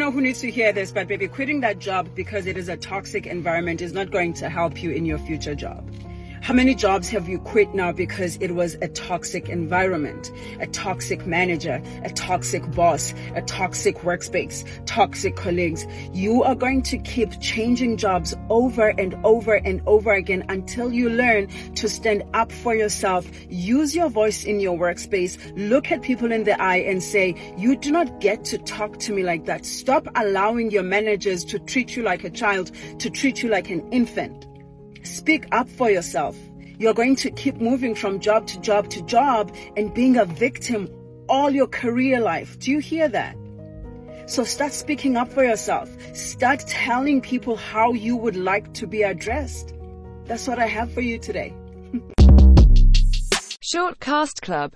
know who needs to hear this, but baby, quitting that job because it is a toxic environment is not going to help you in your future job. How many jobs have you quit now because it was a toxic environment, a toxic manager, a toxic boss, a toxic workspace, toxic colleagues? You are going to keep changing jobs over and over and over again until you learn to stand up for yourself, use your voice in your workspace, look at people in the eye and say, you do not get to talk to me like that. Stop allowing your managers to treat you like a child, to treat you like an infant. Speak up for yourself. You're going to keep moving from job to job to job and being a victim all your career life. Do you hear that? So start speaking up for yourself. Start telling people how you would like to be addressed. That's what I have for you today. Shortcast Club